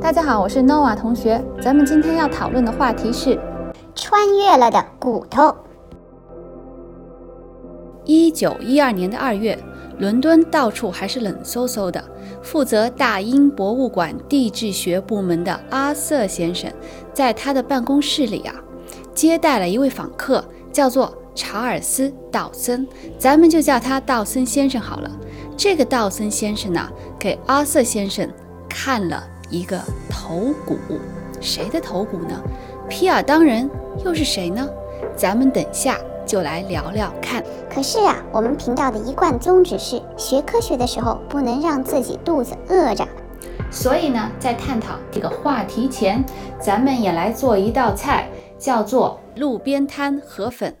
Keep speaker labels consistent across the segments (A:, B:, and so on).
A: 大家好，我是 Nova 同学。咱们今天要讨论的话题是
B: 穿越了的骨头。
A: 一九一二年的二月，伦敦到处还是冷飕飕的。负责大英博物馆地质学部门的阿瑟先生，在他的办公室里啊，接待了一位访客，叫做查尔斯·道森，咱们就叫他道森先生好了。这个道森先生呢，给阿瑟先生看了一个头骨，谁的头骨呢？皮尔当人又是谁呢？咱们等下。就来聊聊看。
B: 可是啊，我们频道的一贯宗旨是学科学的时候不能让自己肚子饿着。
A: 所以呢，在探讨这个话题前，咱们也来做一道菜，叫做路边摊河粉。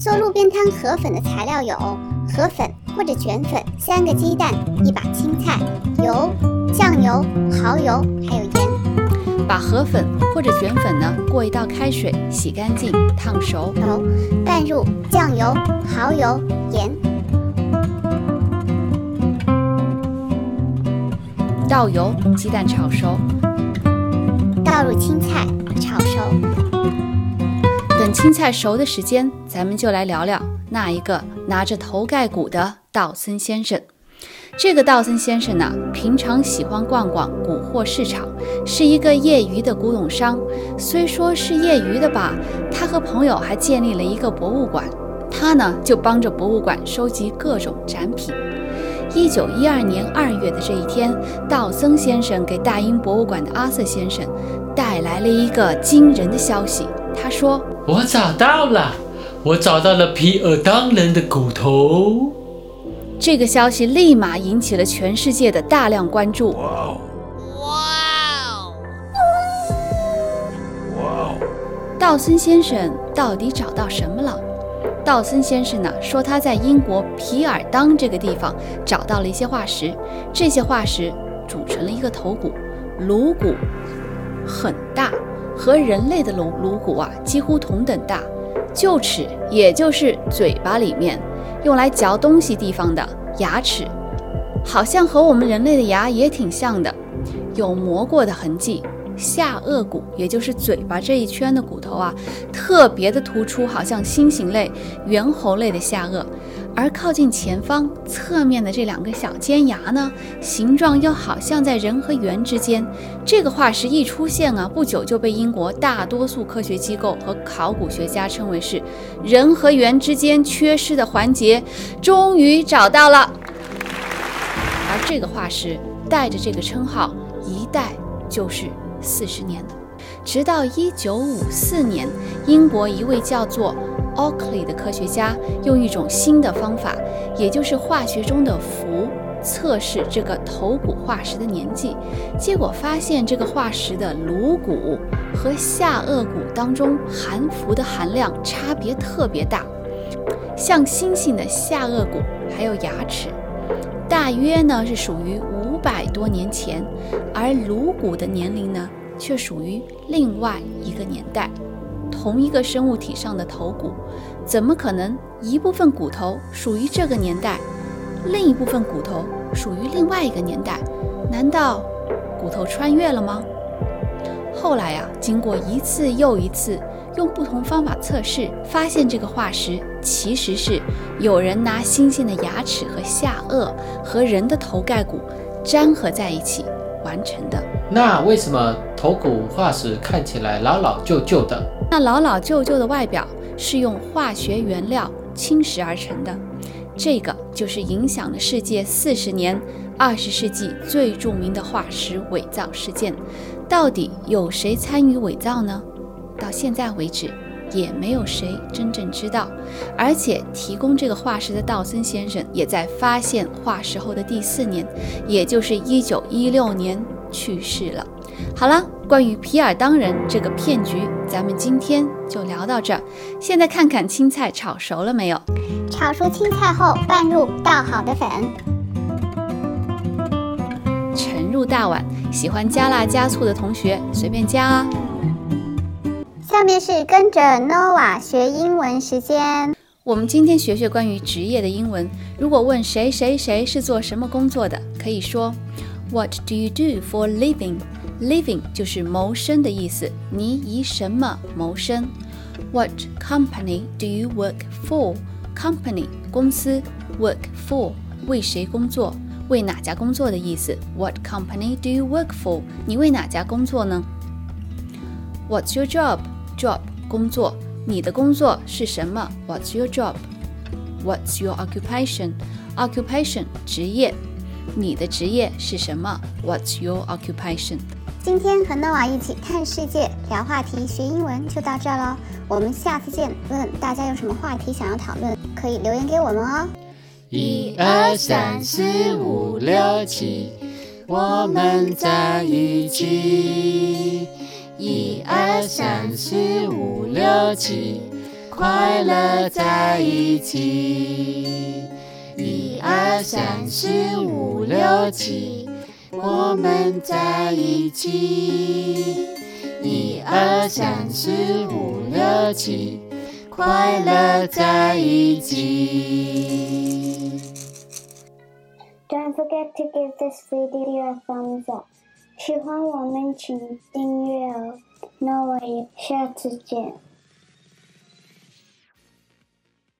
B: 做路边摊河粉的材料有河粉或者卷粉、三个鸡蛋、一把青菜、油、酱油、蚝油，还有盐。
A: 把河粉或者卷粉呢过一道开水，洗干净，烫熟。
B: 头拌入酱油、蚝油、盐，
A: 倒油，鸡蛋炒熟，
B: 倒入青菜炒熟。
A: 等青菜熟的时间，咱们就来聊聊那一个拿着头盖骨的道森先生。这个道森先生呢，平常喜欢逛逛古货市场，是一个业余的古董商。虽说是业余的吧，他和朋友还建立了一个博物馆。他呢，就帮着博物馆收集各种展品。一九一二年二月的这一天，道森先生给大英博物馆的阿瑟先生带来了一个惊人的消息。他说：“
C: 我找到了，我找到了皮尔当人的骨头。”
A: 这个消息立马引起了全世界的大量关注。哇哦！哇哦！道森先生到底找到什么了？道森先生呢说他在英国皮尔当这个地方找到了一些化石，这些化石组成了一个头骨，颅骨很大，和人类的颅颅骨啊几乎同等大，臼齿也就是嘴巴里面。用来嚼东西地方的牙齿，好像和我们人类的牙也挺像的，有磨过的痕迹。下颚骨，也就是嘴巴这一圈的骨头啊，特别的突出，好像猩猩类、猿猴类的下颚。而靠近前方侧面的这两个小尖牙呢，形状又好像在人和猿之间。这个化石一出现啊，不久就被英国大多数科学机构和考古学家称为是人和猿之间缺失的环节，终于找到了。而这个化石带着这个称号，一代就是四十年，直到一九五四年，英国一位叫做。Oakley 的科学家用一种新的方法，也就是化学中的氟测试这个头骨化石的年纪，结果发现这个化石的颅骨和下颚骨当中含氟的含量差别特别大。像猩猩的下颚骨还有牙齿，大约呢是属于五百多年前，而颅骨的年龄呢却属于另外一个年代。同一个生物体上的头骨，怎么可能一部分骨头属于这个年代，另一部分骨头属于另外一个年代？难道骨头穿越了吗？后来呀，经过一次又一次用不同方法测试，发现这个化石其实是有人拿猩猩的牙齿和下颚和人的头盖骨粘合在一起完成的。
C: 那为什么头骨化石看起来老老旧旧的？
A: 那老老旧旧的外表是用化学原料侵蚀而成的，这个就是影响了世界四十年、二十世纪最著名的化石伪造事件。到底有谁参与伪造呢？到现在为止，也没有谁真正知道。而且，提供这个化石的道森先生也在发现化石后的第四年，也就是一九一六年去世了。好了，关于皮尔当人这个骗局，咱们今天就聊到这儿。现在看看青菜炒熟了没有？
B: 炒熟青菜后，拌入倒好的粉，
A: 盛入大碗。喜欢加辣加醋的同学随便加啊。
B: 下面是跟着 Nova 学英文时间。
A: 我们今天学学关于职业的英文。如果问谁谁谁是做什么工作的，可以说 What do you do for living？Living 就是谋生的意思。你以什么谋生？What company do you work for？Company 公司，work for 为谁工作？为哪家工作的意思？What company do you work for？你为哪家工作呢？What's your job？job？Job 工作。你的工作是什么？What's your job? What's your occupation? Occupation 职业。你的职业是什么？What's your occupation?
B: 今天和 Noah 一起看世界、聊话题、学英文就到这喽，我们下次见。问大家有什么话题想要讨论，可以留言给我们哦。
C: 一二三四五六七，我们在一起。一二三四五六七，快乐在一起。一二三四五六七，我们在一起。一二三四五六七，快乐在一起。
D: Don't forget to give this video a thumbs up. 喜欢我们请订阅哦，那我也下次见。